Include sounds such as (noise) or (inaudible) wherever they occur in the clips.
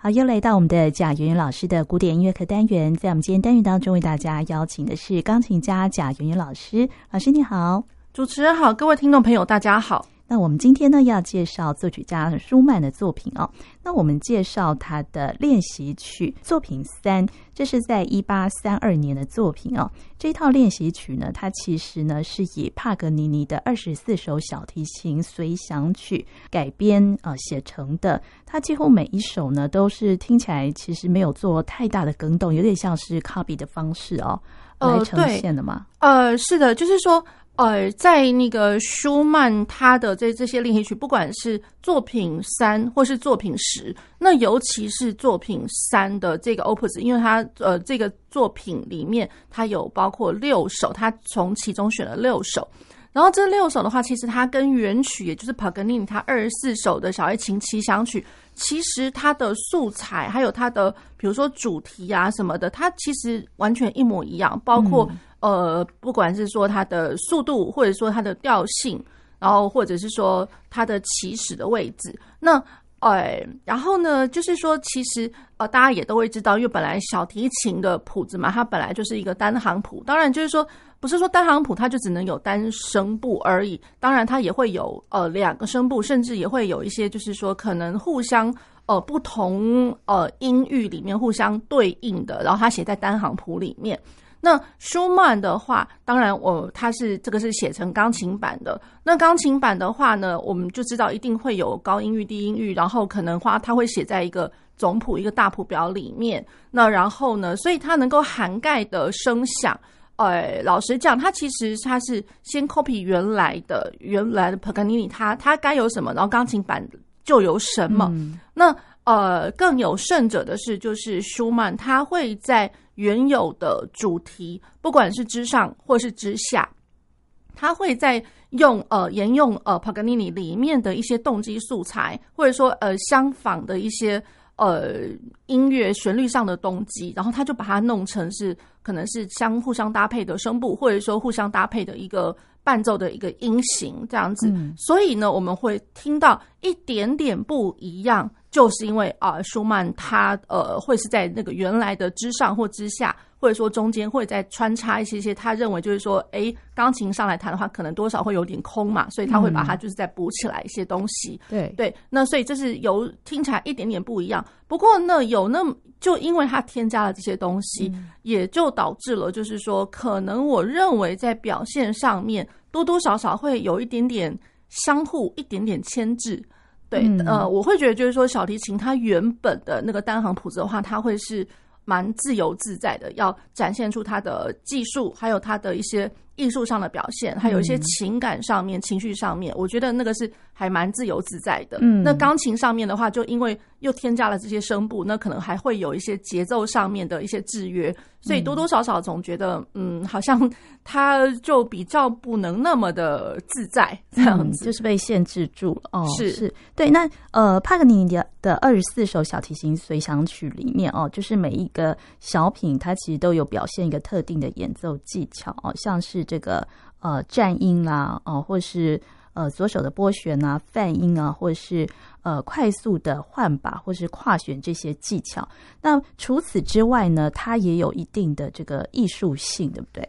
好，又来到我们的贾圆圆老师的古典音乐课单元，在我们今天单元当中，为大家邀请的是钢琴家贾圆圆老师。老师你好，主持人好，各位听众朋友大家好。那我们今天呢要介绍作曲家舒曼的作品哦。那我们介绍他的练习曲作品三，这是在一八三二年的作品哦。这一套练习曲呢，它其实呢是以帕格尼尼的二十四首小提琴随想曲改编啊、呃、写成的。它几乎每一首呢都是听起来其实没有做太大的更动，有点像是 copy 的方式哦来呈现的嘛。呃，是的，就是说。呃，在那个舒曼他的这这些练习曲，不管是作品三或是作品十，那尤其是作品三的这个 Opus，因为他呃这个作品里面它有包括六首，他从其中选了六首，然后这六首的话，其实它跟原曲，也就是帕格尼尼他二十四首的小提琴七响曲，其实它的素材还有它的比如说主题啊什么的，它其实完全一模一样，包括。嗯呃，不管是说它的速度，或者说它的调性，然后或者是说它的起始的位置，那呃，然后呢，就是说其实呃，大家也都会知道，因为本来小提琴的谱子嘛，它本来就是一个单行谱，当然就是说不是说单行谱它就只能有单声部而已，当然它也会有呃两个声部，甚至也会有一些就是说可能互相呃不同呃音域里面互相对应的，然后它写在单行谱里面。那舒曼的话，当然我他是这个是写成钢琴版的。那钢琴版的话呢，我们就知道一定会有高音域、低音域，然后可能话它会写在一个总谱、一个大谱表里面。那然后呢，所以它能够涵盖的声响，呃，老实讲，它其实它是先 copy 原来的原来的 Paganini，，它它该有什么，然后钢琴版就有什么。嗯、那呃，更有甚者的是，就是舒曼他会在。原有的主题，不管是之上或是之下，他会在用呃沿用呃 Paganini 里面的一些动机素材，或者说呃相仿的一些呃音乐旋律上的动机，然后他就把它弄成是可能是相互相搭配的声部，或者说互相搭配的一个伴奏的一个音型这样子。嗯、所以呢，我们会听到一点点不一样。就是因为啊，舒曼他呃会是在那个原来的之上或之下，或者说中间会再穿插一些些，他认为就是说，诶，钢琴上来弹的话，可能多少会有点空嘛，所以他会把它就是再补起来一些东西。嗯、对对，那所以这是有听起来一点点不一样。不过呢，有那么就因为他添加了这些东西，嗯、也就导致了就是说，可能我认为在表现上面多多少少会有一点点相互一点点牵制。对，呃，我会觉得就是说，小提琴它原本的那个单行谱子的话，它会是蛮自由自在的，要展现出它的技术，还有它的一些。艺术上的表现，还有一些情感上面、嗯、情绪上面，我觉得那个是还蛮自由自在的。嗯，那钢琴上面的话，就因为又添加了这些声部，那可能还会有一些节奏上面的一些制约，所以多多少少总觉得，嗯，好像它就比较不能那么的自在，这样子、嗯、就是被限制住了。哦，是是，对。那呃，帕格尼尼的二十四首小提琴随想曲里面哦，就是每一个小品，它其实都有表现一个特定的演奏技巧哦，像是。这个呃颤音啦，哦、呃，或是呃左手的拨弦啊、泛音啊，或是呃快速的换把，或是跨弦这些技巧。那除此之外呢，它也有一定的这个艺术性，对不对？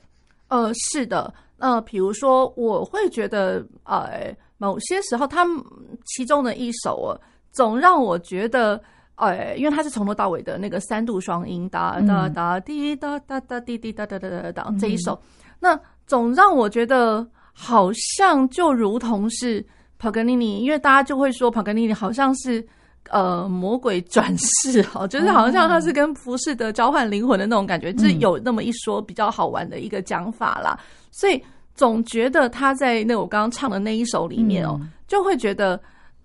呃，是的。呃，比如说，我会觉得，呃，某些时候，他们其中的一首，总让我觉得，呃，因为它是从头到尾的那个三度双音，哒哒哒滴哒哒哒滴滴哒哒哒哒哒这一首，那。总让我觉得好像就如同是帕格尼尼，因为大家就会说帕格尼尼好像是呃魔鬼转世哦，就是好像他是跟浮士德交换灵魂的那种感觉，这、嗯、有那么一说比较好玩的一个讲法啦。所以总觉得他在那我刚刚唱的那一首里面哦，嗯、就会觉得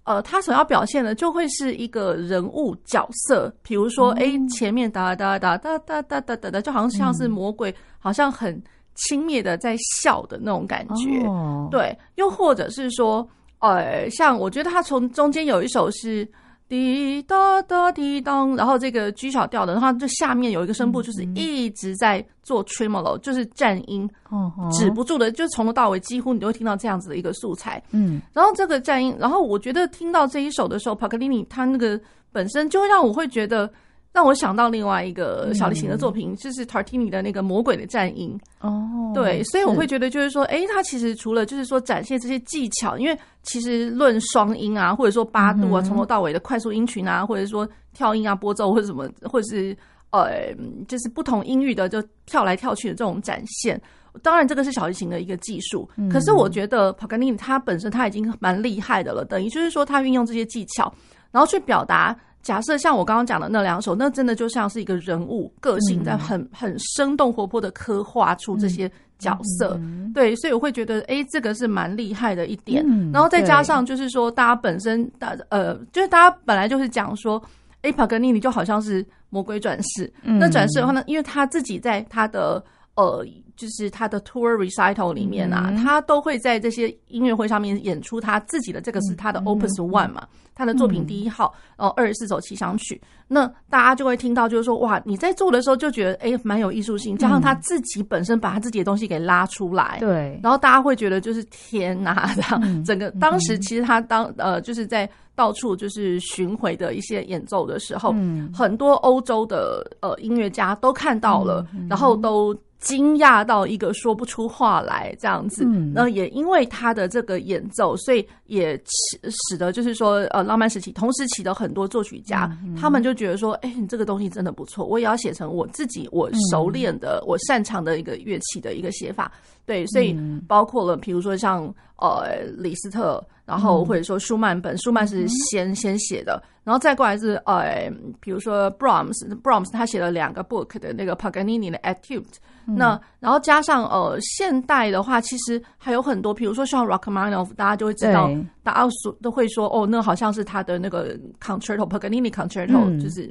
呃他所要表现的就会是一个人物角色，比如说哎、嗯、前面哒哒哒哒哒哒哒哒哒，就好像像是魔鬼，好像很。轻蔑的在笑的那种感觉，oh. 对，又或者是说，呃，像我觉得他从中间有一首是滴答答滴当，然后这个 G 小调的，然后就下面有一个声部，就是一直在做 tremolo，就是颤音，哦，止不住的，就从头到尾几乎你都会听到这样子的一个素材。嗯，然后这个颤音，然后我觉得听到这一首的时候，帕格尼尼他那个本身就会让我会觉得。让我想到另外一个小提琴的作品，嗯、就是 Tartini 的那个《魔鬼的战音》哦。对，所以我会觉得就是说，哎是，他其实除了就是说展现这些技巧，因为其实论双音啊，或者说八度啊，从、嗯、头到尾的快速音群啊，或者说跳音啊、拨奏或者什么，或者是呃，就是不同音域的就跳来跳去的这种展现。当然，这个是小提琴的一个技术，嗯、可是我觉得 Paganini 他本身他已经蛮厉害的了，等于就是说他运用这些技巧，然后去表达。假设像我刚刚讲的那两首，那真的就像是一个人物个性在很很生动活泼的刻画出这些角色，嗯、对，所以我会觉得，哎、欸，这个是蛮厉害的一点。嗯、然后再加上就是说，大家本身大呃，就是大家本来就是讲说，哎、欸，帕格尼尼就好像是魔鬼转世。嗯、那转世的话呢，因为他自己在他的呃。就是他的 tour recital 里面啊，嗯、他都会在这些音乐会上面演出他自己的这个是他的 Opus One 嘛，嗯、他的作品第一号，然后二十四首奇想曲。那大家就会听到，就是说哇，你在做的时候就觉得哎，蛮有艺术性，加上他自己本身把他自己的东西给拉出来，对、嗯，然后大家会觉得就是天哪，这样、嗯、整个当时其实他当呃就是在到处就是巡回的一些演奏的时候，嗯、很多欧洲的呃音乐家都看到了，嗯、然后都。惊讶到一个说不出话来这样子，那、嗯、也因为他的这个演奏，所以也使使得就是说，呃，浪漫时期同时期的很多作曲家，他们就觉得说，哎、欸，你这个东西真的不错，我也要写成我自己我熟练的、嗯、我擅长的一个乐器的一个写法。对，所以包括了，比如说像呃李斯特，然后或者说舒曼本，舒曼是先、嗯、先写的，然后再过来是呃，比如说 Brahms，Brahms 他写了两个 book 的那个 Paganini 的 Etude。那然后加上呃，现代的话，其实还有很多，比如说像 Rachmaninoff，大家就会知道，大家说都会说哦，那好像是他的那个 Concerto，、嗯、就是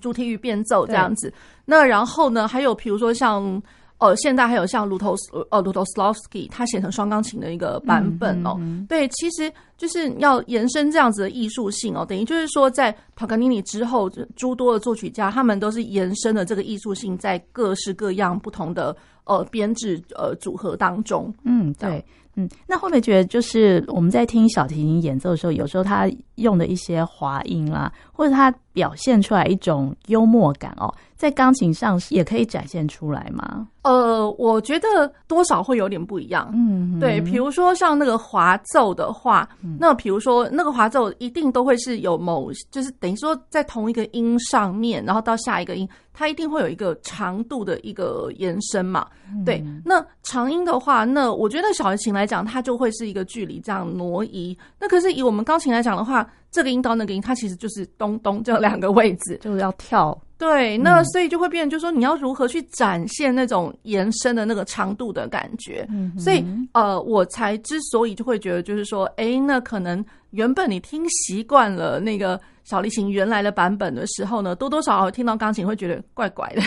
主题与变奏这样子。那然后呢，还有比如说像。哦，现在还有像鲁头斯，呃，鲁头斯洛夫斯基，他写成双钢琴的一个版本哦。嗯嗯、对，其实就是要延伸这样子的艺术性哦，等于就是说，在帕格尼尼之后，诸多的作曲家，他们都是延伸了这个艺术性，在各式各样不同的呃编制呃组合当中。嗯，对，嗯，那会不会觉得就是我们在听小提琴演奏的时候，有时候他用的一些滑音啦、啊，或者他表现出来一种幽默感哦，在钢琴上也可以展现出来吗？呃，我觉得多少会有点不一样。嗯，对，比如说像那个滑奏的话，嗯、那比如说那个滑奏一定都会是有某，就是等于说在同一个音上面，然后到下一个音，它一定会有一个长度的一个延伸嘛。嗯、对，那长音的话，那我觉得小提琴来讲，它就会是一个距离这样挪移。那可是以我们钢琴来讲的话，这个音到那个音，它其实就是咚咚这两个位置，就是要跳。对，那所以就会变成，就是说你要如何去展现那种延伸的那个长度的感觉。嗯，所以呃，我才之所以就会觉得，就是说，哎，那可能原本你听习惯了那个小提琴原来的版本的时候呢，多多少少听到钢琴会觉得怪怪的。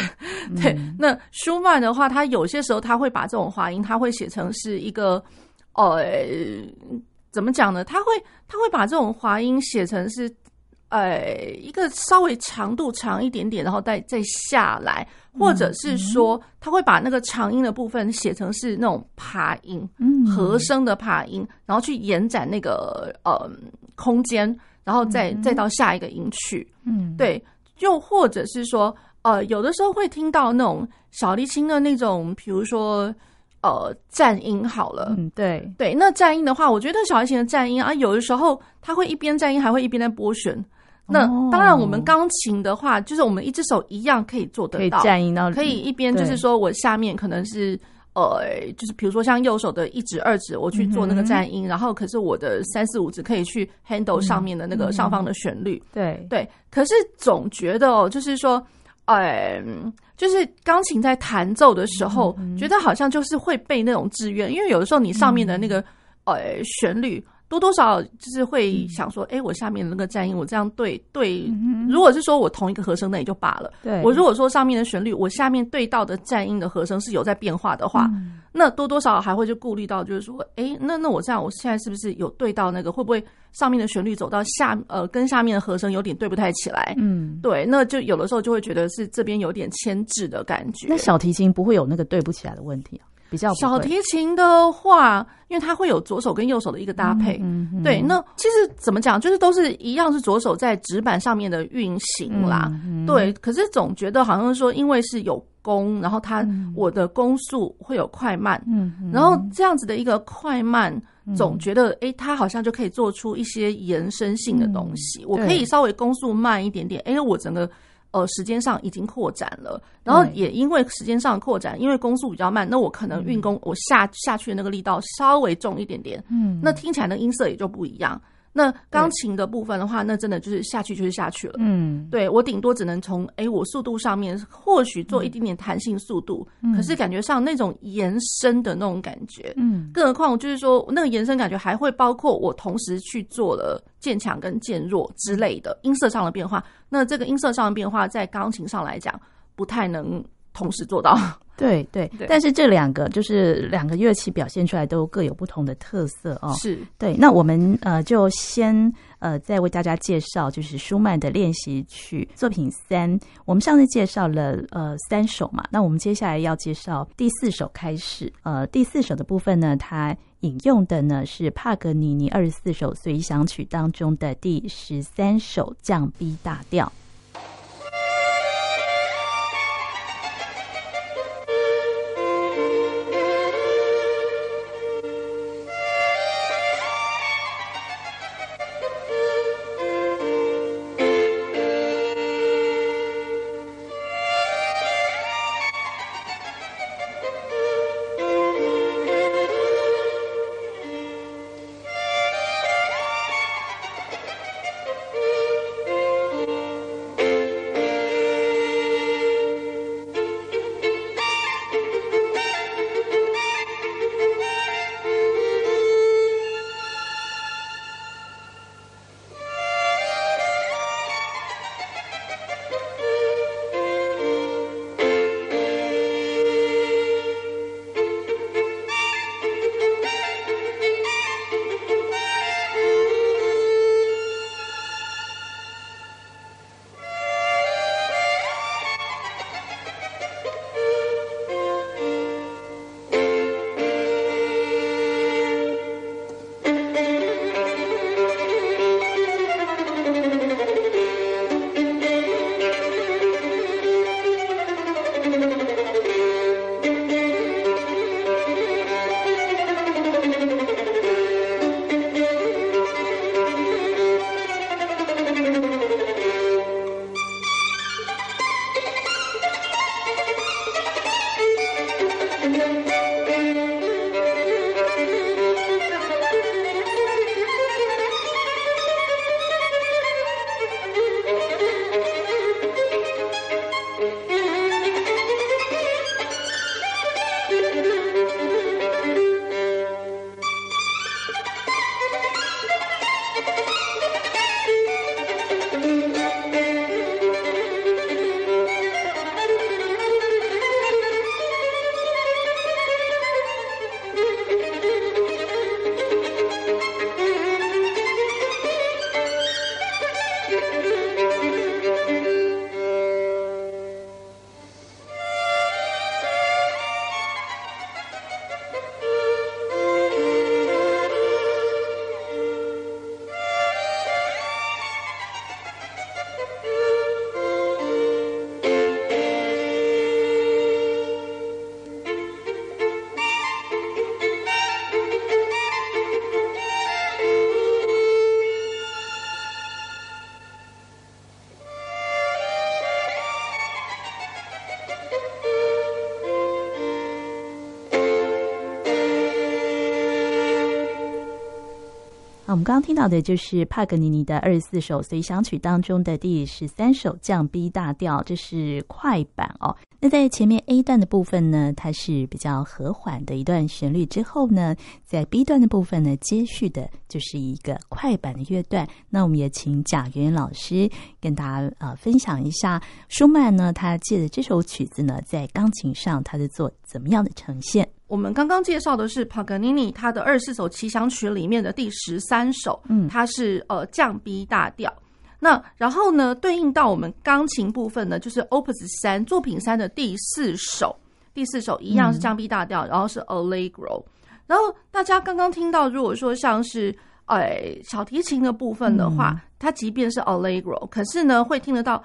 嗯、(laughs) 对，那舒曼的话，他有些时候他会把这种滑音，他会写成是一个，呃，怎么讲呢？他会他会把这种滑音写成是。呃，一个稍微长度长一点点，然后再再下来，或者是说，他会把那个长音的部分写成是那种爬音，嗯，和声的爬音，然后去延展那个呃空间，然后再再到下一个音去，嗯，对，又或者是说，呃，有的时候会听到那种小提琴的那种，比如说呃颤音好了，嗯，对。对，那颤音的话，我觉得小提琴的颤音啊，有的时候它会一边颤音，还会一边在拨弦。那当然，我们钢琴的话，就是我们一只手一样可以做得到，可以颤音到，可以一边就是说我下面可能是呃，就是比如说像右手的一指、二指，我去做那个颤音，然后可是我的三四五指可以去 handle 上面的那个上方的旋律，对。对。可是总觉得哦，就是说，呃，就是钢琴在弹奏的时候，觉得好像就是会被那种制约，因为有的时候你上面的那个呃旋律。多多少就是会想说，哎、嗯欸，我下面的那个战音，我这样对对、嗯，如果是说我同一个和声那也就罢了。对，我如果说上面的旋律，我下面对到的战音的和声是有在变化的话，嗯、那多多少少还会就顾虑到，就是说，哎、欸，那那我这样，我现在是不是有对到那个？会不会上面的旋律走到下呃，跟下面的和声有点对不太起来？嗯，对，那就有的时候就会觉得是这边有点牵制的感觉。那小提琴不会有那个对不起来的问题啊？比较小提琴的话，因为它会有左手跟右手的一个搭配，嗯嗯、对。那其实怎么讲，就是都是一样，是左手在指板上面的运行啦、嗯嗯，对。可是总觉得好像是说，因为是有弓，然后它、嗯、我的弓速会有快慢，嗯，然后这样子的一个快慢，总觉得哎、欸，它好像就可以做出一些延伸性的东西。嗯、我可以稍微弓速慢一点点，哎、欸，我整个。呃，时间上已经扩展了，然后也因为时间上扩展，因为攻速比较慢，那我可能运功，我下下去的那个力道稍微重一点点，嗯，那听起来的音色也就不一样。那钢琴的部分的话，那真的就是下去就是下去了。嗯，对，我顶多只能从哎、欸，我速度上面或许做一点点弹性速度，嗯，可是感觉上那种延伸的那种感觉，嗯，更何况就是说那个延伸感觉还会包括我同时去做了渐强跟渐弱之类的音色上的变化。那这个音色上的变化，在钢琴上来讲，不太能同时做到。(laughs) 对对，对，但是这两个就是两个乐器表现出来都各有不同的特色哦。是对，那我们呃就先呃再为大家介绍，就是舒曼的练习曲作品三。我们上次介绍了呃三首嘛，那我们接下来要介绍第四首开始。呃，第四首的部分呢，它引用的呢是帕格尼尼二十四首随想曲当中的第十三首降 B 大调。刚刚听到的就是帕格尼尼的二十四首随想曲当中的第十三首降 B 大调，这是快板哦。那在前面 A 段的部分呢，它是比较和缓的一段旋律，之后呢，在 B 段的部分呢，接续的就是一个快板的乐段。那我们也请贾元老师跟大家呃分享一下舒曼呢，他借着这首曲子呢，在钢琴上他是做怎么样的呈现。我们刚刚介绍的是帕格尼尼他的二十四首奇想曲里面的第十三首，嗯，它是呃降 B 大调。那然后呢，对应到我们钢琴部分呢，就是 Opus 三作品三的第四首，第四首一样是降 B 大调，然后是 Allegro。然后大家刚刚听到，如果说像是呃小提琴的部分的话，它即便是 Allegro，可是呢会听得到。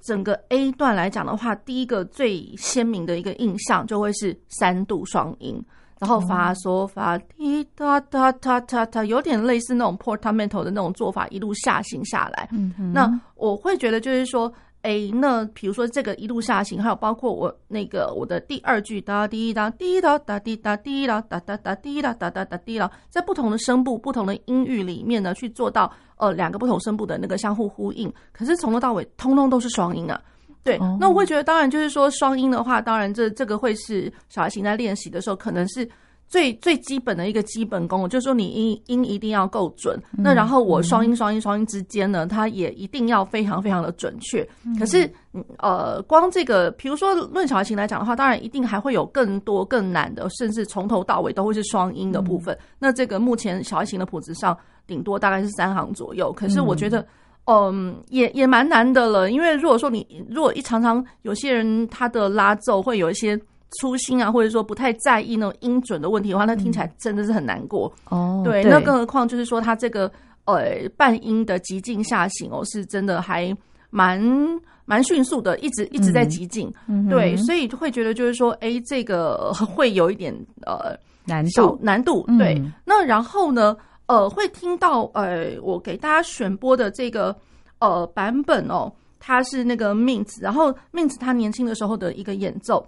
整个 A 段来讲的话，第一个最鲜明的一个印象就会是三度双音，然后发嗦发滴哒哒哒哒哒，有点类似那种 portamento 的那种做法，一路下行下来。嗯哼，那我会觉得就是说。哎，那比如说这个一路下行，还有包括我那个我的第二句哒滴哒滴哒哒滴哒滴哒哒哒哒滴哒哒哒哒滴哒，在不同的声部、不同的音域里面呢，去做到呃两个不同声部的那个相互呼应。可是从头到尾，通通都是双音啊。对，那我会觉得，当然就是说双音的话，当然这这个会是小提琴在练习的时候，可能是。最最基本的一个基本功，就是说你音音一定要够准。嗯、那然后我双音双音双音之间呢，它也一定要非常非常的准确。嗯、可是，呃，光这个，比如说论小提琴来讲的话，当然一定还会有更多更难的，甚至从头到尾都会是双音的部分。嗯、那这个目前小提琴的谱子上，顶多大概是三行左右。可是我觉得，嗯，嗯也也蛮难的了。因为如果说你如果一常常有些人他的拉奏会有一些。粗心啊，或者说不太在意那种音准的问题的话，那听起来真的是很难过。哦，对，对，那更何况就是说，他这个呃半音的急进下行哦，是真的还蛮蛮迅速的，一直一直在急进。嗯，对，所以会觉得就是说，哎，这个会有一点呃难度难度。对，嗯、那然后呢，呃，会听到呃，我给大家选播的这个呃版本哦，它是那个 Mintz，然后 Mintz 他年轻的时候的一个演奏。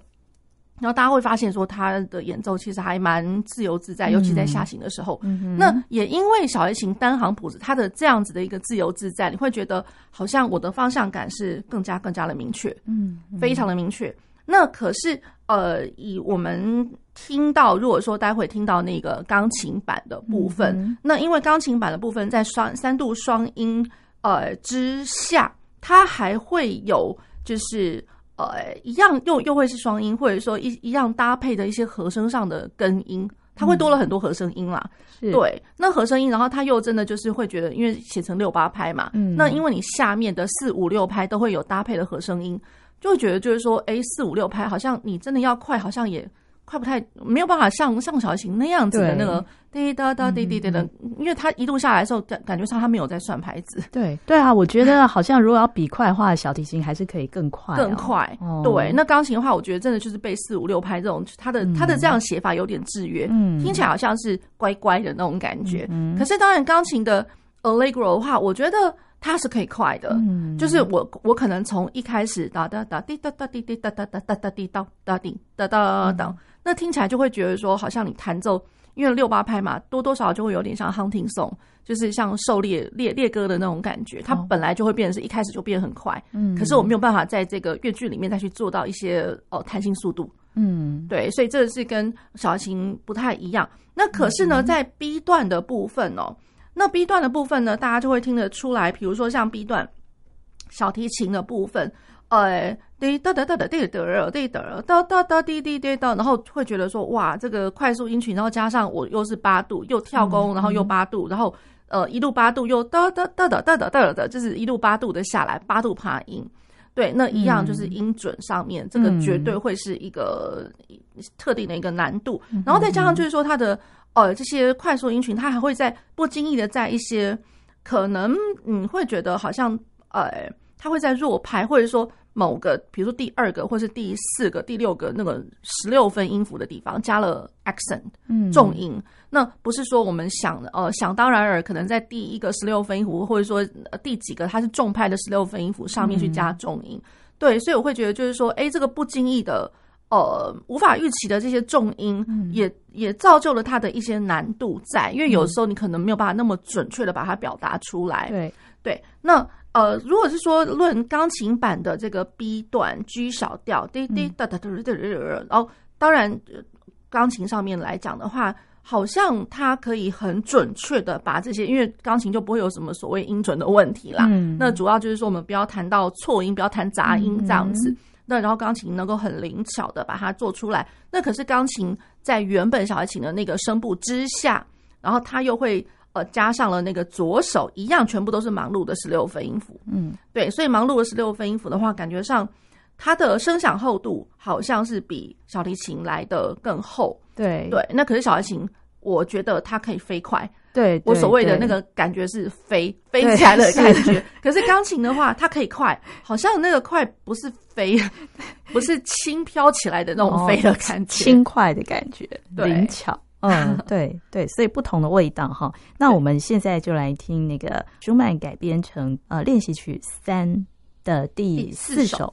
然后大家会发现说，他的演奏其实还蛮自由自在，尤其在下行的时候。嗯、那也因为小提琴单行谱子，它的这样子的一个自由自在，你会觉得好像我的方向感是更加更加的明确，嗯，非常的明确。那可是呃，以我们听到，如果说待会听到那个钢琴版的部分，嗯、那因为钢琴版的部分在双三度双音呃之下，它还会有就是。呃，一样又又会是双音，或者说一一样搭配的一些和声上的根音，它会多了很多和声音啦。嗯、对，那和声音，然后它又真的就是会觉得，因为写成六八拍嘛，嗯，那因为你下面的四五六拍都会有搭配的和声音，就会觉得就是说，哎，四五六拍好像你真的要快，好像也。快不太没有办法像像小提琴那样子的那个滴答答滴滴滴的，因为他一路下来的时候感感觉上他没有在算拍子。对对啊，我觉得好像如果要比快的话，小提琴还是可以更快，更快。对，那钢琴的话，我觉得真的就是被四五六拍这种，他的他的这样写法有点制约，听起来好像是乖乖的那种感觉。可是当然，钢琴的 Allegro 的话，我觉得它是可以快的。就是我我可能从一开始哒哒哒滴哒哒滴滴哒哒哒哒哒滴哒哒滴哒哒哒。那听起来就会觉得说，好像你弹奏，因为六八拍嘛，多多少少就会有点像 hunting song，就是像狩猎猎猎歌的那种感觉。它本来就会变成是一开始就变很快，嗯，可是我没有办法在这个乐句里面再去做到一些哦弹性速度，嗯，对，所以这是跟小提琴不太一样。那可是呢，在 B 段的部分哦，那 B 段的部分呢，大家就会听得出来，比如说像 B 段小提琴的部分。呃，滴哒哒哒哒滴哒滴哒哒哒哒滴滴滴哒，然后会觉得说，哇，这个快速音群，然后加上我又是八度，又跳弓，然后又八度，然后呃一路八度又哒哒哒哒哒哒哒哒，就是一路八度的下来，八度爬音，对，那一样就是音准上面，这个绝对会是一个特定的一个难度，然后再加上就是说它的呃这些快速音群，它还会在不经意的在一些可能你会觉得好像呃，它会在弱拍，或者说。某个，比如说第二个，或是第四个、第六个那个十六分音符的地方加了 accent，嗯，重音。那不是说我们想的，呃，想当然尔，可能在第一个十六分音符，或者说第几个它是重拍的十六分音符上面去加重音。嗯、对，所以我会觉得就是说，哎，这个不经意的，呃无法预期的这些重音，也、嗯、也造就了它的一些难度在，因为有时候你可能没有办法那么准确的把它表达出来。对对，那呃，如果是说论钢琴版的这个 B 段 G 小调，滴滴哒哒哒哒哒哒，然后当然钢琴上面来讲的话。好像它可以很准确的把这些，因为钢琴就不会有什么所谓音准的问题啦。嗯，那主要就是说我们不要弹到错音，不要弹杂音这样子。嗯、那然后钢琴能够很灵巧的把它做出来。那可是钢琴在原本小提琴的那个声部之下，然后它又会呃加上了那个左手一样，全部都是忙碌的十六分音符。嗯，对，所以忙碌的十六分音符的话，感觉上它的声响厚度好像是比小提琴来的更厚。对对，那可是小提琴，我觉得它可以飞快。对，我所谓的那个感觉是飞飞起来的感觉。(laughs) 可是钢琴的话，它可以快，好像那个快不是飞，(laughs) 不是轻飘起来的那种飞的感觉，轻快的感觉，灵巧。嗯，(laughs) 对对，所以不同的味道哈。那我们现在就来听那个舒曼改编成呃练习曲三的第四首。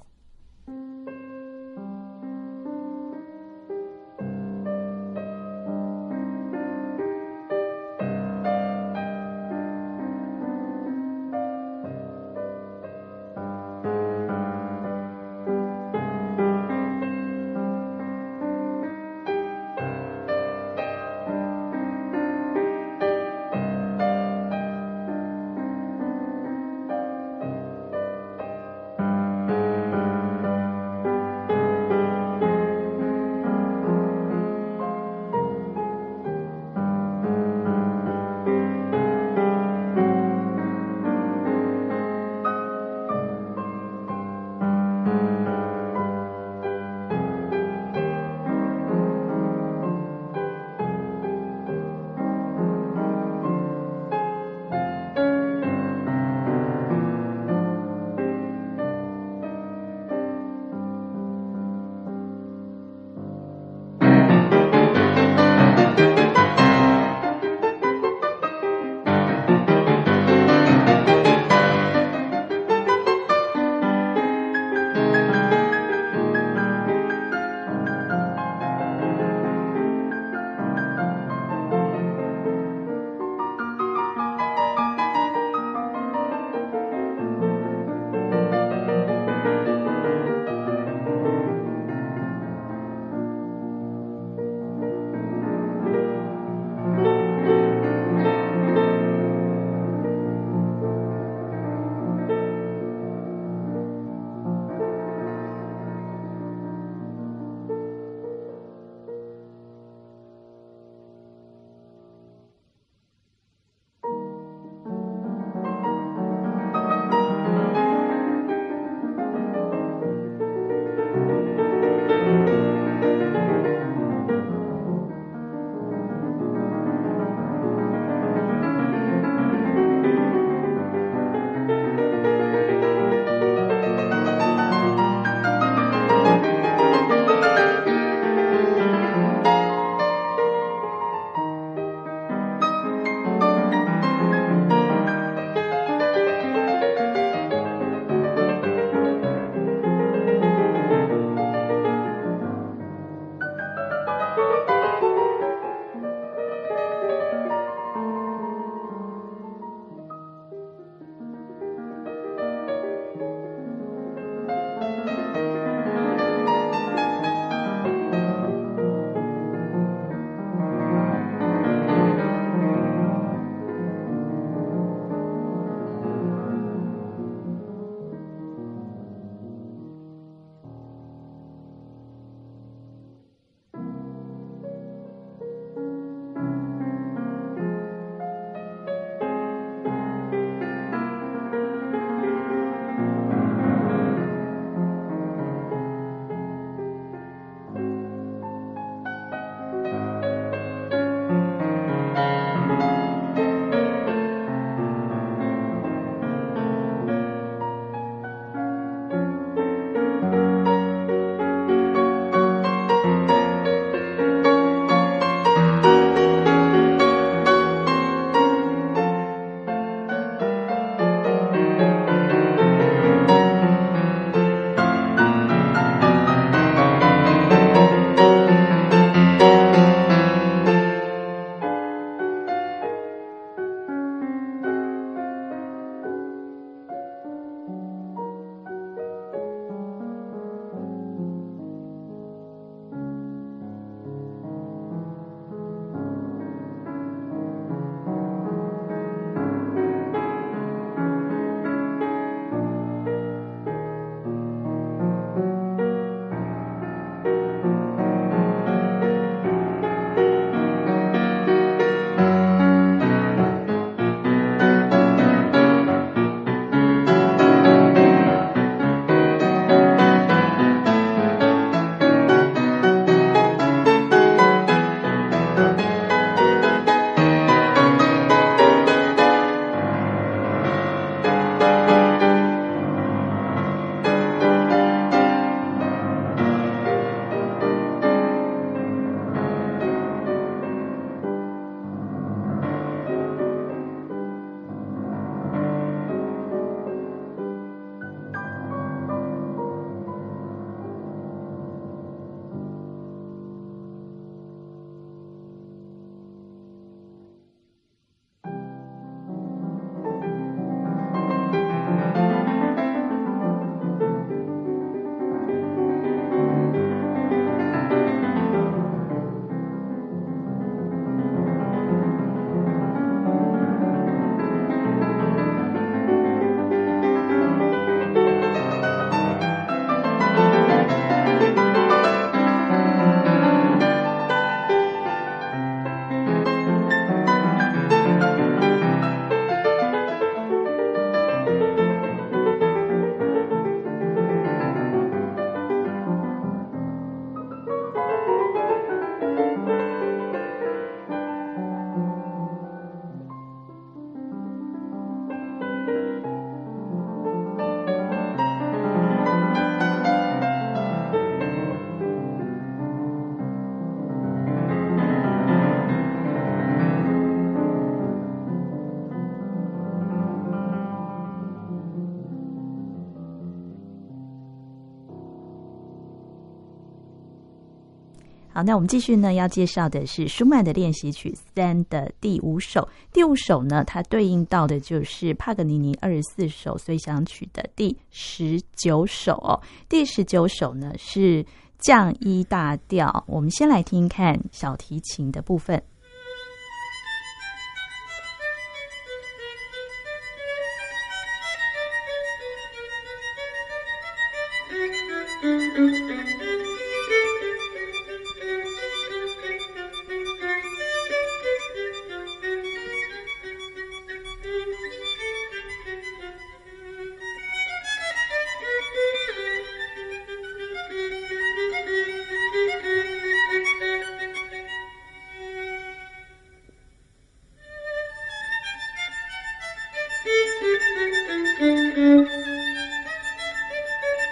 好，那我们继续呢，要介绍的是舒曼的练习曲三的第五首。第五首呢，它对应到的就是帕格尼尼二十四首随想曲的第十九首哦。第十九首呢是降一大调。我们先来听看小提琴的部分。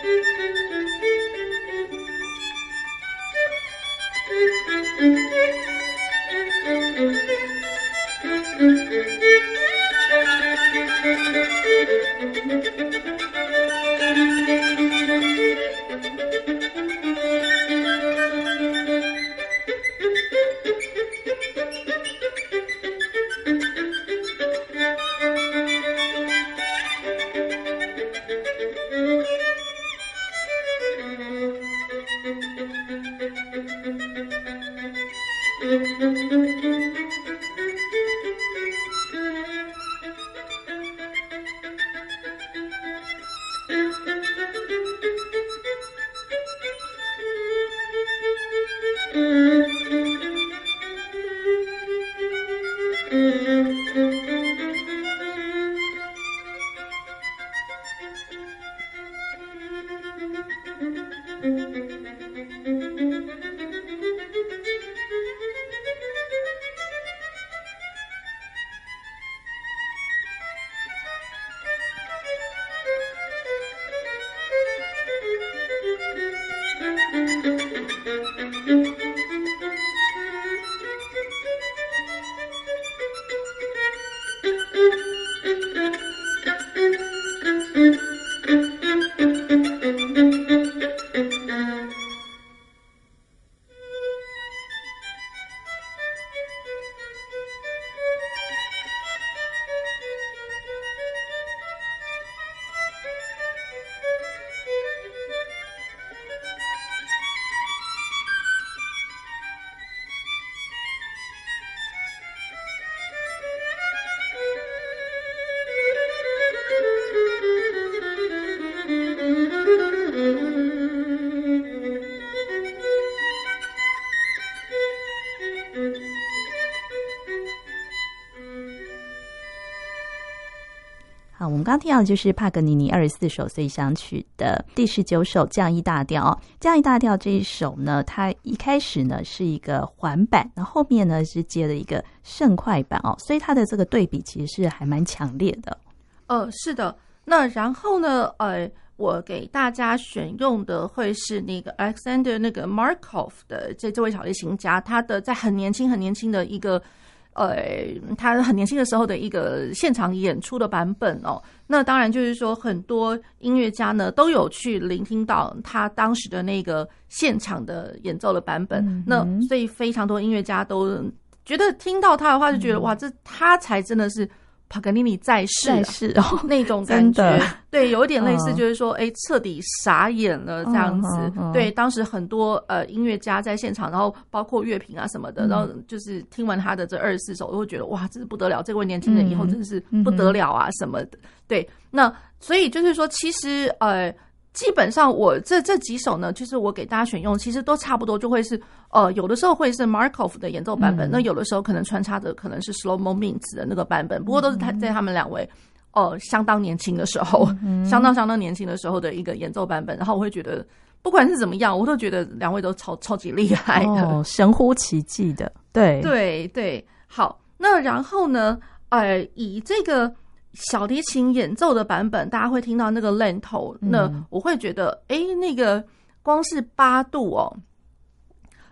我们刚听到的就是帕格尼尼二十四首随想曲的第十九首降 E 大调。降 E 大调这一首呢，它一开始呢是一个缓板，那后后面呢是接了一个盛快板哦，所以它的这个对比其实是还蛮强烈的。呃，是的。那然后呢，呃，我给大家选用的会是那个 Alexander 那个 Markov 的这这位小提琴家，他的在很年轻很年轻的一个。呃，他很年轻的时候的一个现场演出的版本哦，那当然就是说很多音乐家呢都有去聆听到他当时的那个现场的演奏的版本，嗯、那所以非常多音乐家都觉得听到他的话就觉得、嗯、哇，这他才真的是。帕格尼尼在世，在世哦，(laughs) 那种感觉，对，有一点类似，就是说，哎、嗯，彻底傻眼了这样子。嗯嗯嗯、对，当时很多呃音乐家在现场，然后包括乐评啊什么的，嗯、然后就是听完他的这二十四首，都会觉得哇，真是不得了，这位年轻人以后真的是不得了啊什么的。对，那所以就是说，其实呃。基本上我这这几首呢，就是我给大家选用，其实都差不多，就会是呃，有的时候会是 Markov 的演奏版本，嗯、那有的时候可能穿插着可能是 Shlomo Mintz 的那个版本，不过都是他在他们两位呃相当年轻的时候，嗯、相当相当年轻的时候的一个演奏版本。然后我会觉得，不管是怎么样，我都觉得两位都超超级厉害的，哦，神乎其技的。对对对，好，那然后呢，呃，以这个。小提琴演奏的版本，大家会听到那个 lento，那我会觉得，哎、欸，那个光是八度哦，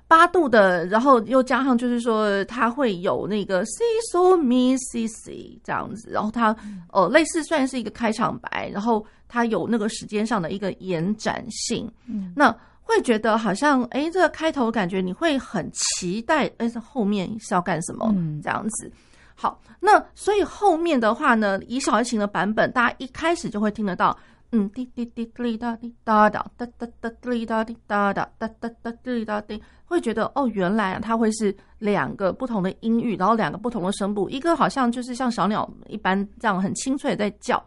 八度的，然后又加上就是说，它会有那个 C so mi C C 这样子，然后它呃类似算是一个开场白，然后它有那个时间上的一个延展性，那会觉得好像哎，这个开头感觉你会很期待，哎，这后面是要干什么？嗯，这样子。好，那所以后面的话呢，以小提琴的版本，大家一开始就会听得到，嗯，滴滴滴滴答滴哒哒哒哒哒滴答滴哒哒哒哒哒滴答滴，会觉得哦，原来啊，它会是两个不同的音域，然后两个不同的声部，一个好像就是像小鸟一般这样很清脆的在叫，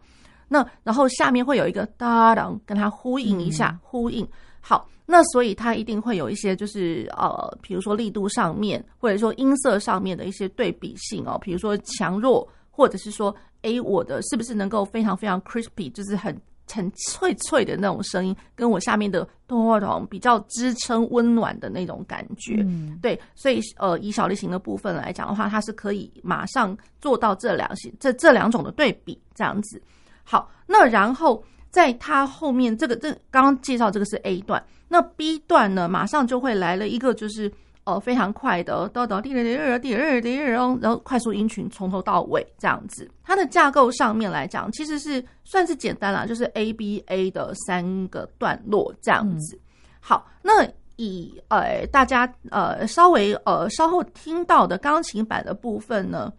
那然后下面会有一个哒哒跟它呼应一下，呼应。好，那所以它一定会有一些，就是呃，比如说力度上面，或者说音色上面的一些对比性哦，比如说强弱，或者是说，诶，我的是不是能够非常非常 crispy，就是很很脆脆的那种声音，跟我下面的咚咚比较支撑温暖的那种感觉，嗯，对，所以呃，以小提琴的部分来讲的话，它是可以马上做到这两些这这两种的对比，这样子。好，那然后。在它后面，这个这刚刚介绍这个是 A 段，那 B 段呢，马上就会来了一个就是呃非常快的，哒哒滴滴二滴二滴二，然后快速音群从头到尾这样子。它的架构上面来讲，其实是算是简单啦，就是 A B A 的三个段落这样子。嗯、好，那以呃大家呃稍微呃稍后听到的钢琴版的部分呢，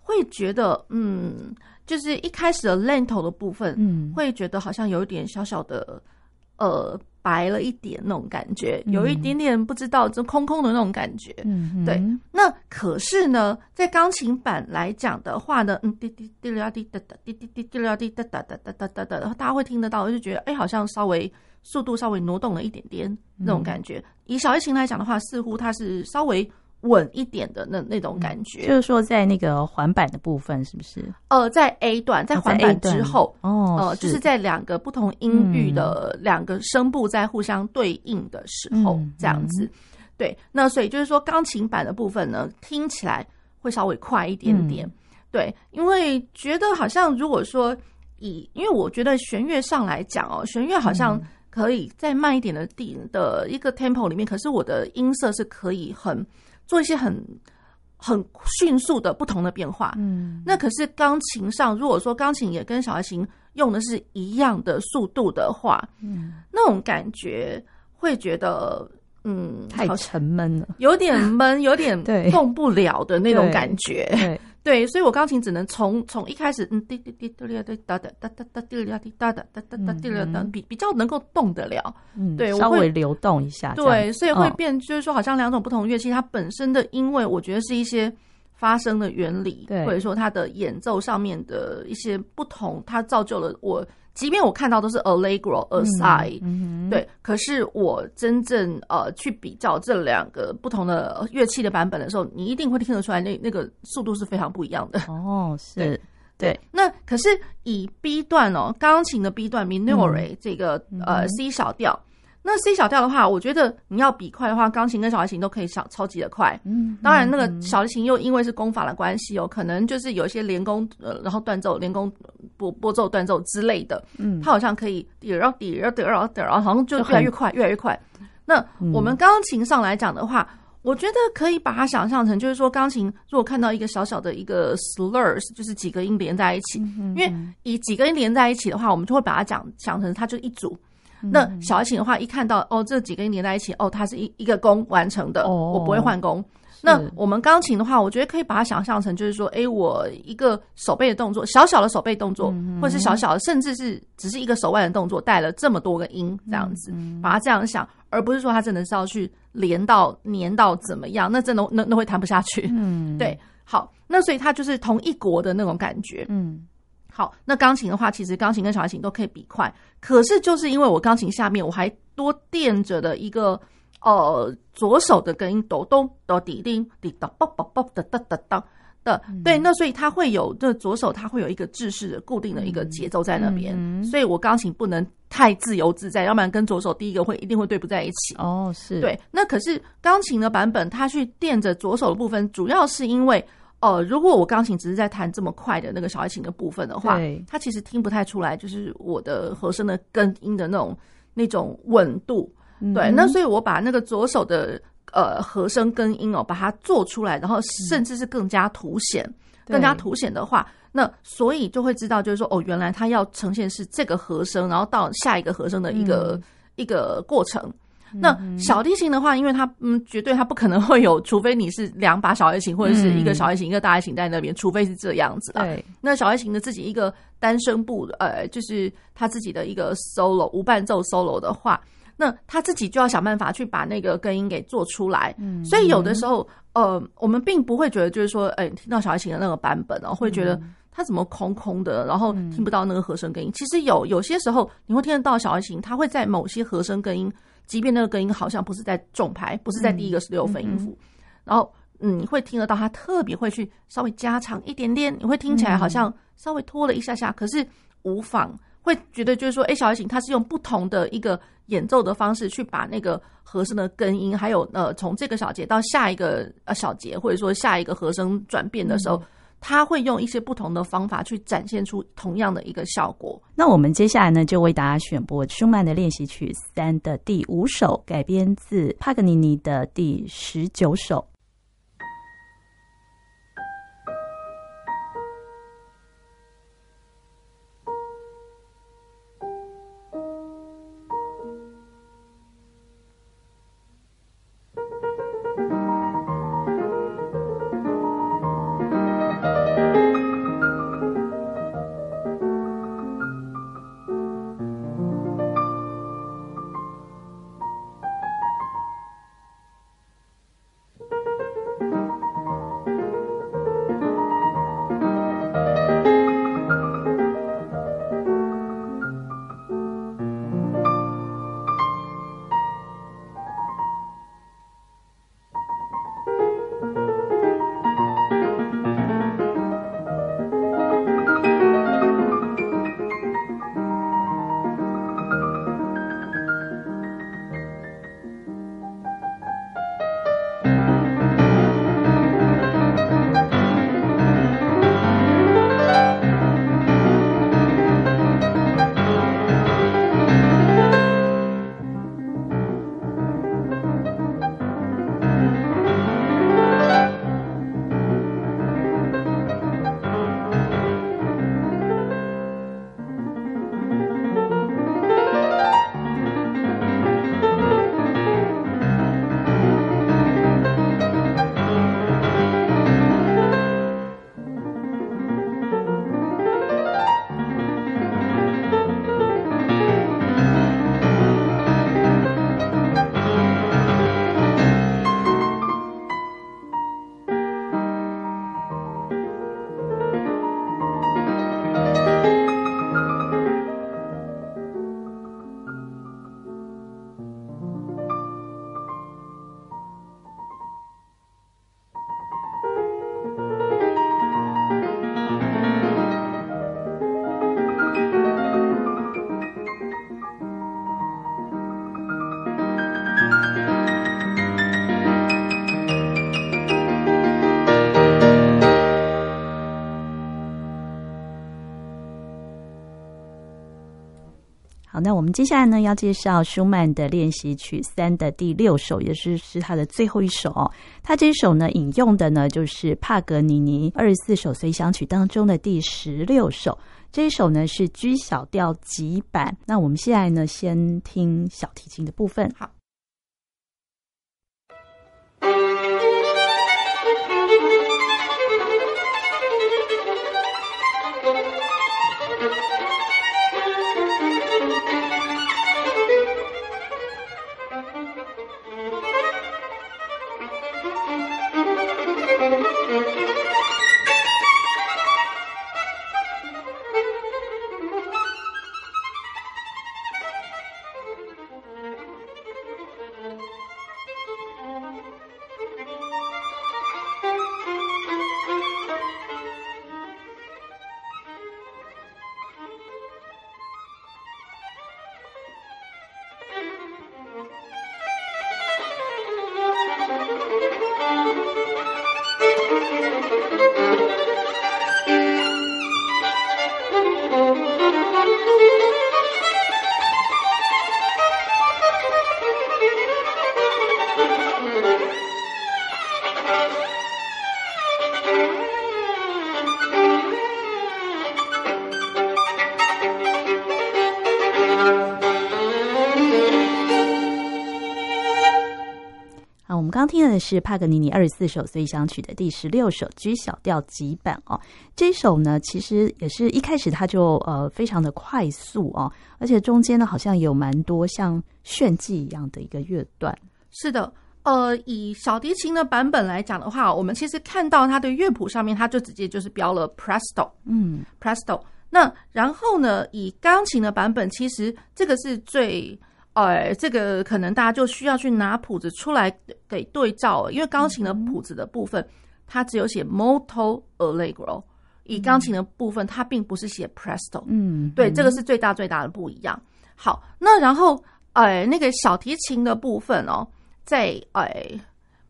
会觉得嗯。就是一开始的 lento 的部分，嗯，会觉得好像有一点小小的，呃，白了一点那种感觉，有一点点不知道，就空空的那种感觉，嗯，对。那可是呢，在钢琴版来讲的话呢，嗯，滴滴滴啦滴哒哒，滴滴滴滴啦滴哒哒哒哒哒哒哒，大家会听得到，就觉得哎，好像稍微速度稍微挪动了一点点那种感觉。以小提琴来讲的话，似乎它是稍微。稳一点的那那种感觉，就是说在那个环板的部分，是不是？呃，在 A 段，在环板之后，哦，呃，就是在两个不同音域的两个声部在互相对应的时候，这样子。对，那所以就是说，钢琴版的部分呢，听起来会稍微快一点点。对，因为觉得好像如果说以，因为我觉得弦乐上来讲哦，弦乐好像可以在慢一点的地的一个 tempo 里面，可是我的音色是可以很。做一些很很迅速的不同的变化，嗯，那可是钢琴上，如果说钢琴也跟小提琴用的是一样的速度的话，嗯，那种感觉会觉得，嗯，太沉闷了，有点闷，有点 (laughs) 动不了的那种感觉，对。对对，所以我钢琴只能从从一开始，嗯，滴滴滴滴滴滴哒哒哒哒哒滴哒滴哒哒哒哒哒滴哩哒，比比较能够动得了，嗯，对，稍微流动一下，对，所以会变，就是说好像两种不同乐器，它本身的因为，我觉得是一些发声的原理，对，或者说它的演奏上面的一些不同，它造就了我。即便我看到都是 Allegro Assai，嗯嗯、对，可是我真正呃去比较这两个不同的乐器的版本的时候，你一定会听得出来那，那那个速度是非常不一样的。哦，是，对，那可是以 B 段哦，钢琴的 B 段 Minore、嗯、这个呃 C 小调。那 C 小调的话，我觉得你要比快的话，钢琴跟小提琴都可以小超级的快。嗯，当然那个小提琴又因为是功法的关系哦，可能就是有一些连弓呃，然后断奏、连弓拨拨奏、断奏之类的。嗯，它好像可以滴儿滴儿滴儿滴儿，好像就越来越快，越来越快。那我们钢琴上来讲的话，我觉得可以把它想象成，就是说钢琴如果看到一个小小的一个 slurs，就是几个音连在一起，因为以几个音连在一起的话，我们就会把它讲想成它就一组。那小提琴的话，一看到哦，这几个音连在一起，哦，它是一一个弓完成的，哦、我不会换弓。那我们钢琴的话，我觉得可以把它想象成，就是说，哎，我一个手背的动作，小小的手背动作，嗯、或者是小小的，甚至是只是一个手腕的动作，带了这么多个音，这样子，嗯、把它这样想，而不是说它真的是要去连到粘到怎么样，那真的那那会弹不下去。嗯，对，好，那所以它就是同一国的那种感觉。嗯。好，那钢琴的话，其实钢琴跟小提琴都可以比快，可是就是因为我钢琴下面我还多垫着的一个呃左手的根音哆咚哆滴叮滴哒啵啵啵哒哒哒哒的，对，那所以它会有这左手它会有一个制式的固定的一个节奏在那边，所以我钢琴不能太自由自在，要不然跟左手第一个会一定会对不在一起。哦，是对，那可是钢琴的版本，它去垫着左手的部分，主要是因为。哦、呃，如果我钢琴只是在弹这么快的那个小提琴的部分的话，对它其实听不太出来，就是我的和声的根音的那种那种稳度。嗯、对，那所以我把那个左手的呃和声根音哦，把它做出来，然后甚至是更加凸显，嗯、更加凸显的话，那所以就会知道，就是说哦，原来它要呈现是这个和声，然后到下一个和声的一个、嗯、一个过程。那小提琴的话，因为它嗯，绝对它不可能会有，除非你是两把小提琴或者是一个小提琴一个大提琴在那边，除非是这样子啦。对，那小提琴的自己一个单声部，呃，就是他自己的一个 solo 无伴奏 solo 的话，那他自己就要想办法去把那个根音给做出来。嗯，所以有的时候，呃，我们并不会觉得就是说，哎，听到小提琴的那个版本哦，会觉得。它怎么空空的，然后听不到那个和声根音？嗯、其实有有些时候你会听得到小提琴，它会在某些和声根音，即便那个根音好像不是在重拍，不是在第一个十六分音符，嗯、然后嗯，你会听得到它特别会去稍微加长一点点，你会听起来好像稍微拖了一下下，可是无妨，会觉得就是说，哎，小提琴它是用不同的一个演奏的方式去把那个和声的根音，还有呃从这个小节到下一个呃小节，或者说下一个和声转变的时候。嗯他会用一些不同的方法去展现出同样的一个效果。那我们接下来呢，就为大家选播舒曼的练习曲三的第五首，改编自帕格尼尼的第十九首。我们接下来呢，要介绍舒曼的练习曲三的第六首，也是是他的最后一首哦。他这首呢，引用的呢就是帕格尼尼二十四首随想曲当中的第十六首。这一首呢是 G 小调急版。那我们现在呢，先听小提琴的部分。好。听的是帕格尼尼二十四首随想曲的第十六首 G 小调急版哦。这一首呢，其实也是一开始它就呃非常的快速哦，而且中间呢好像有蛮多像炫技一样的一个乐段。是的，呃，以小提琴的版本来讲的话，我们其实看到它的乐谱上面，它就直接就是标了 Presto，嗯，Presto。那然后呢，以钢琴的版本，其实这个是最。呃，这个可能大家就需要去拿谱子出来给对照，因为钢琴的谱子的部分，它只有写 molto allegro，以钢琴的部分，它并不是写 presto。嗯，对，这个是最大最大的不一样。好，那然后，呃，那个小提琴的部分哦，在呃，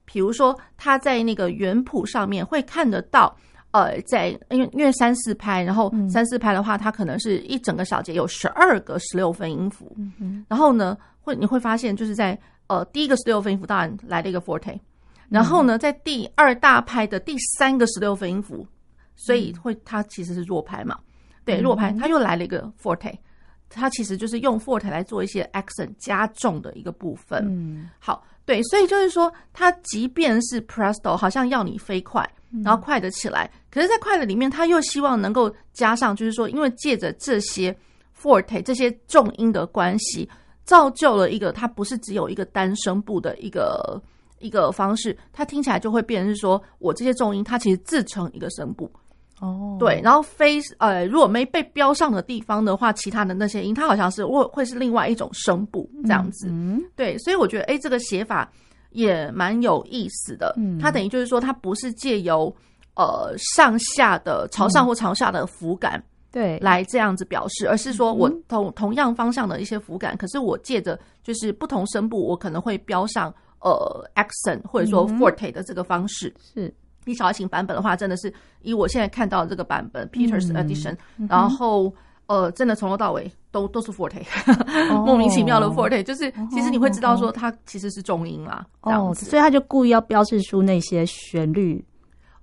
比如说，它在那个原谱上面会看得到。呃，在因为因为三四拍，然后三四拍的话，它可能是一整个小节有十二个十六分音符，嗯、然后呢，会你会发现就是在呃第一个十六分音符当然来了一个 forte，然后呢，在第二大拍的第三个十六分音符，所以会它其实是弱拍嘛，对，弱拍，它又来了一个 forte，它其实就是用 forte 来做一些 accent 加重的一个部分，嗯，好，对，所以就是说，它即便是 presto，好像要你飞快。然后快得起来，可是，在快的里面，他又希望能够加上，就是说，因为借着这些 forte 这些重音的关系，造就了一个它不是只有一个单声部的一个一个方式，它听起来就会变成是说，我这些重音它其实自成一个声部哦，对，然后非呃如果没被标上的地方的话，其他的那些音它好像是会会是另外一种声部这样子，嗯，对，所以我觉得哎，这个写法。也蛮有意思的，嗯，它等于就是说，它不是借由呃上下的朝上或朝下的浮感，对，来这样子表示，而是说我同同样方向的一些浮感，可是我借着就是不同声部，我可能会标上呃 accent 或者说 forte 的这个方式。是，以小提琴版本的话，真的是以我现在看到的这个版本 Peters Edition，然后。呃，真的从头到尾都都是 forte，、oh, (laughs) 莫名其妙的 forte，就是其实你会知道说它其实是重音啦，oh, 这样子，所以他就故意要标示出那些旋律。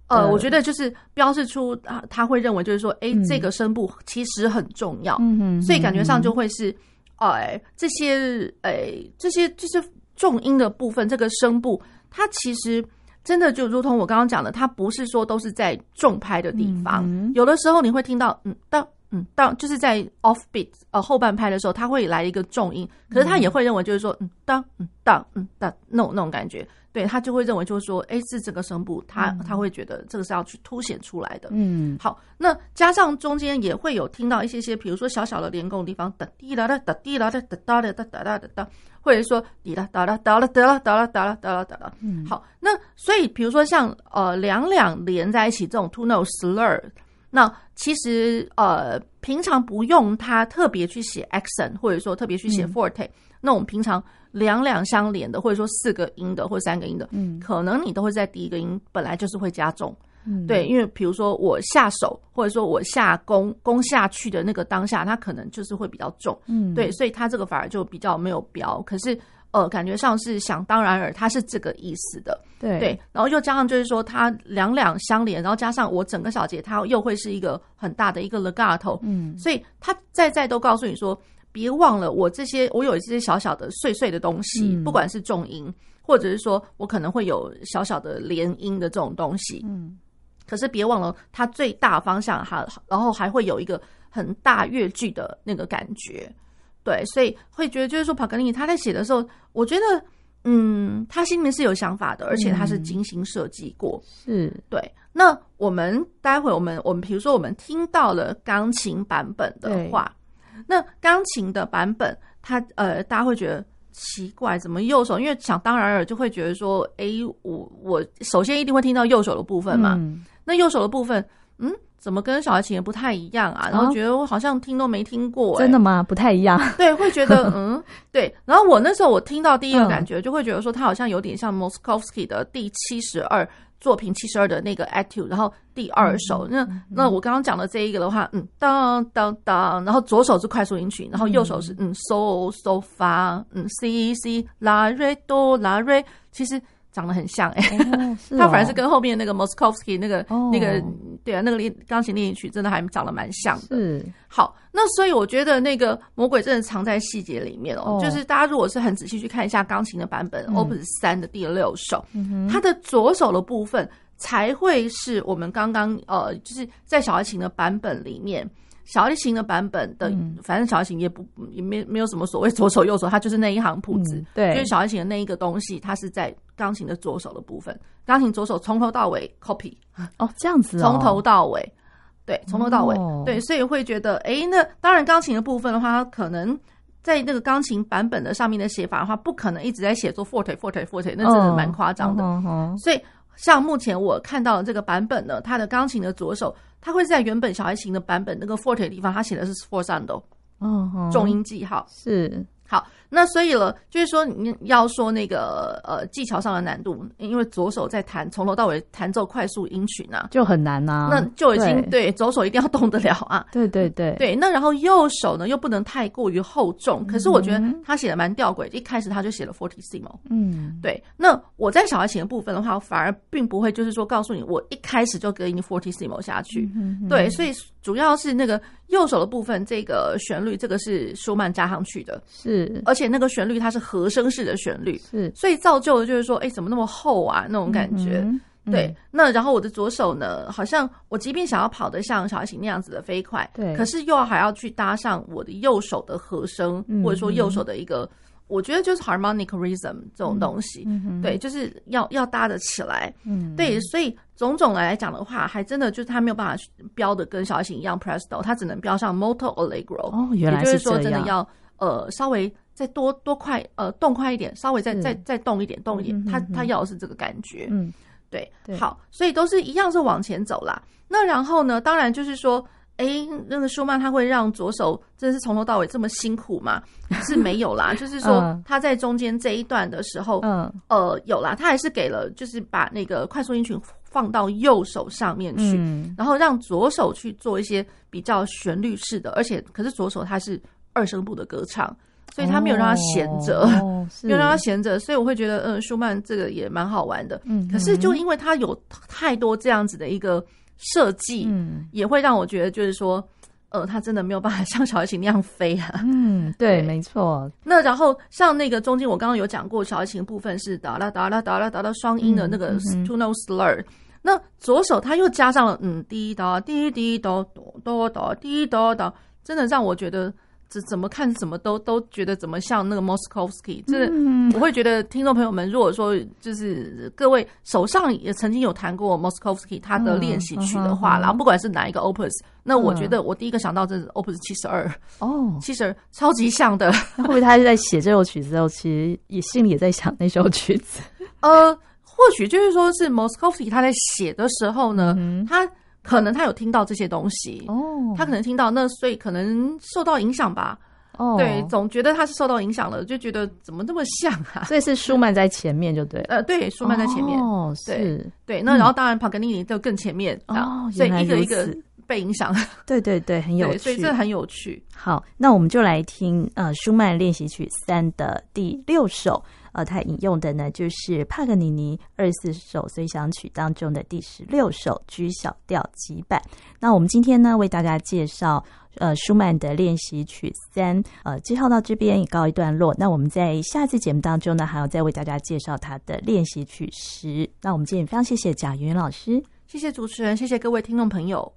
呃，我觉得就是标示出他他会认为就是说，哎、欸，这个声部其实很重要，嗯，所以感觉上就会是，哎，这些哎这些就是重音的部分，这个声部它其实真的就如同我刚刚讲的，它不是说都是在重拍的地方，嗯、有的时候你会听到，嗯，当。嗯，当就是在 off beat 呃后半拍的时候，他会来一个重音，可是他也会认为就是说，嗯当嗯当嗯当那种那种感觉，对他就会认为就是说，哎，是这个声部，他他会觉得这个是要去凸显出来的。嗯，好，那加上中间也会有听到一些些，比如说小小的连弓地方，哒滴啦哒哒滴啦哒哒哒哒哒哒哒哒，或者说滴啦哒啦哒啦哒啦哒啦哒啦哒啦哒啦。嗯，好，那所以比如说像呃两两连在一起这种 two note slur。那其实呃，平常不用它特别去写 accent，或者说特别去写 forte，嗯。那我们平常两两相连的，或者说四个音的，或者三个音的，嗯，可能你都会在第一个音本来就是会加重，嗯，对，因为比如说我下手，或者说我下弓弓下去的那个当下，它可能就是会比较重，嗯，对，所以它这个反而就比较没有标，可是。呃，感觉上是想当然耳，它是这个意思的，对。对，然后又加上就是说它两两相连，然后加上我整个小节，它又会是一个很大的一个 legato，嗯，所以它在在都告诉你说，别忘了我这些，我有一些小小的碎碎的东西，嗯，不管是重音，或者是说我可能会有小小的连音的这种东西，嗯，可是别忘了它最大方向哈，然后还会有一个很大乐句的那个感觉。对，所以会觉得就是说，帕格尼尼他在写的时候，我觉得，嗯，他心里面是有想法的，而且他是精心设计过。是、嗯，对。那我们待会我们我们比如说我们听到了钢琴版本的话，那钢琴的版本，他呃，大家会觉得奇怪，怎么右手？因为想当然尔就会觉得说，哎，我我首先一定会听到右手的部分嘛。嗯、那右手的部分，嗯。怎么跟小提琴也不太一样啊？然后觉得我好像听都没听过、欸，真的吗？不太一样。(laughs) 对，会觉得 (laughs) 嗯，对。然后我那时候我听到第一个感觉，就会觉得说他好像有点像 Moszkowski 的第七十二作品七十二的那个 Etude，然后第二首。那那我刚刚讲的这一个的话，嗯，当当当，然后左手是快速音群，然后右手是嗯，so so fa，，嗯，C C 拉瑞哆拉瑞，其实。长得很像哎、欸，(laughs) 他反而是跟后面那个 Moszkowski 那个、哦、那个对啊，那个练钢琴练习曲真的还长得蛮像的。是，好，那所以我觉得那个魔鬼真的藏在细节里面哦。哦就是大家如果是很仔细去看一下钢琴的版本、嗯、Opus 三的第六首，嗯、它的左手的部分才会是我们刚刚呃，就是在小提琴的版本里面。小提琴的版本的，嗯、反正小提琴也不也没没有什么所谓左手右手，它就是那一行谱子，嗯，对，就是小提琴的那一个东西，它是在钢琴的左手的部分，钢琴左手从头到尾 copy 哦，这样子，哦，从头到尾，对，从头到尾，哦，对，所以会觉得，哎，那当然钢琴的部分的话，它可能在那个钢琴版本的上面的写法的话，不可能一直在写作 forte forte forte，那真的蛮夸张的，所以像目前我看到的这个版本呢，它的钢琴的左手。它会在原本小提琴的版本那个 forte 的地方，它写的是 sforzando，哦，重音记号是好。那所以了，就是说你要说那个呃技巧上的难度，因为左手在弹从头到尾弹奏快速音群啊，就很难啊。那就已经对，对左手一定要动得了啊。对对对对。那然后右手呢又不能太过于厚重，可是我觉得他写的蛮吊诡，一开始他就写了 fortissimo。嗯，对。那我在小提琴的部分的话，反而并不会就是说告诉你我一开始就给你 fortissimo 下去。嗯。对，所以主要是那个右手的部分，这个旋律这个是舒曼加上去的，是，而且那个旋律它是。和声式的旋律是，所以造就的就是说，哎、欸，怎么那么厚啊？那种感觉。对，那然后我的左手呢，好像我即便想要跑得像小提琴那样子的飞快，对，可是又还要去搭上我的右手的和声，嗯、或者说右手的一个，我觉得就是 harmonic rhythm 这种东西。嗯、对，就是要要搭得起来。嗯，对，所以种种来讲的话，还真的就是他没有办法标的跟小提琴一样 presto，他只能标上 molto allegro。哦，原来是这样。也就是说，真的要呃稍微。再多多快，呃，动快一点，稍微再再再动一点，动一点，他他要的是这个感觉，嗯，对，对，好，所以都是一样是往前走啦。那然后呢，当然就是说，哎、欸，那个舒曼他会让左手真的是从头到尾这么辛苦吗？(laughs) 是没有啦，就是说他在中间这一段的时候，嗯，呃，有啦，他还是给了，就是把那个快速音群放到右手上面去，嗯、然后让左手去做一些比较旋律式的，而且可是左手它是二声部的歌唱。所以他没有让他闲着，哦、(laughs) 没有让他闲着，所以我会觉得，嗯，舒曼这个也蛮好玩的。嗯，可是就因为他有太多这样子的一个设计，嗯，也会让我觉得，就是说，呃，他真的没有办法像小提琴那样飞啊。嗯，对，没错。那然后像那个中间我刚刚有讲过，小提琴部分是哒啦哒啦哒啦哒啦双音的那个 two note slur，那左手他又加上了嗯滴答滴滴哆哆哆哆滴哆哆，真的让我觉得。这怎么看怎么都都觉得怎么像那个 Moszkowski，就是，我会觉得听众朋友们，如果说就是各位手上也曾经有弹过 Moszkowski 他的练习曲的话，然后不管是哪一个 Opus，那我觉得我第一个想到这是 Opus 七十二哦，(laughs) 七十二超级像的。会不会他是在写这首曲子的时候，其实也心里也在想那首曲子？呃，或许就是说是 Moszkowski 他在写的时候呢，他。可能他有听到这些东西哦，他可能听到，那所以可能受到影响吧。哦，对，总觉得他是受到影响了，就觉得怎么这么像啊？所以是舒曼在前面就对。(laughs) 呃，对，舒曼在前面。哦，对是。对，那然后当然帕格尼尼就更前面哦，所以一个一个被影响。(laughs) 对对对，很有趣，所以这很有趣。好，那我们就来听呃舒曼练习曲三的第六首。呃，他引用的呢，就是帕格尼尼二十四首随想曲当中的第十六首 G 小调几版。那我们今天呢，为大家介绍呃舒曼的练习曲三，呃，介绍到这边也告一段落。那我们在下次节目当中呢，还要再为大家介绍他的练习曲十。那我们今天非常谢谢贾云老师，谢谢主持人，谢谢各位听众朋友。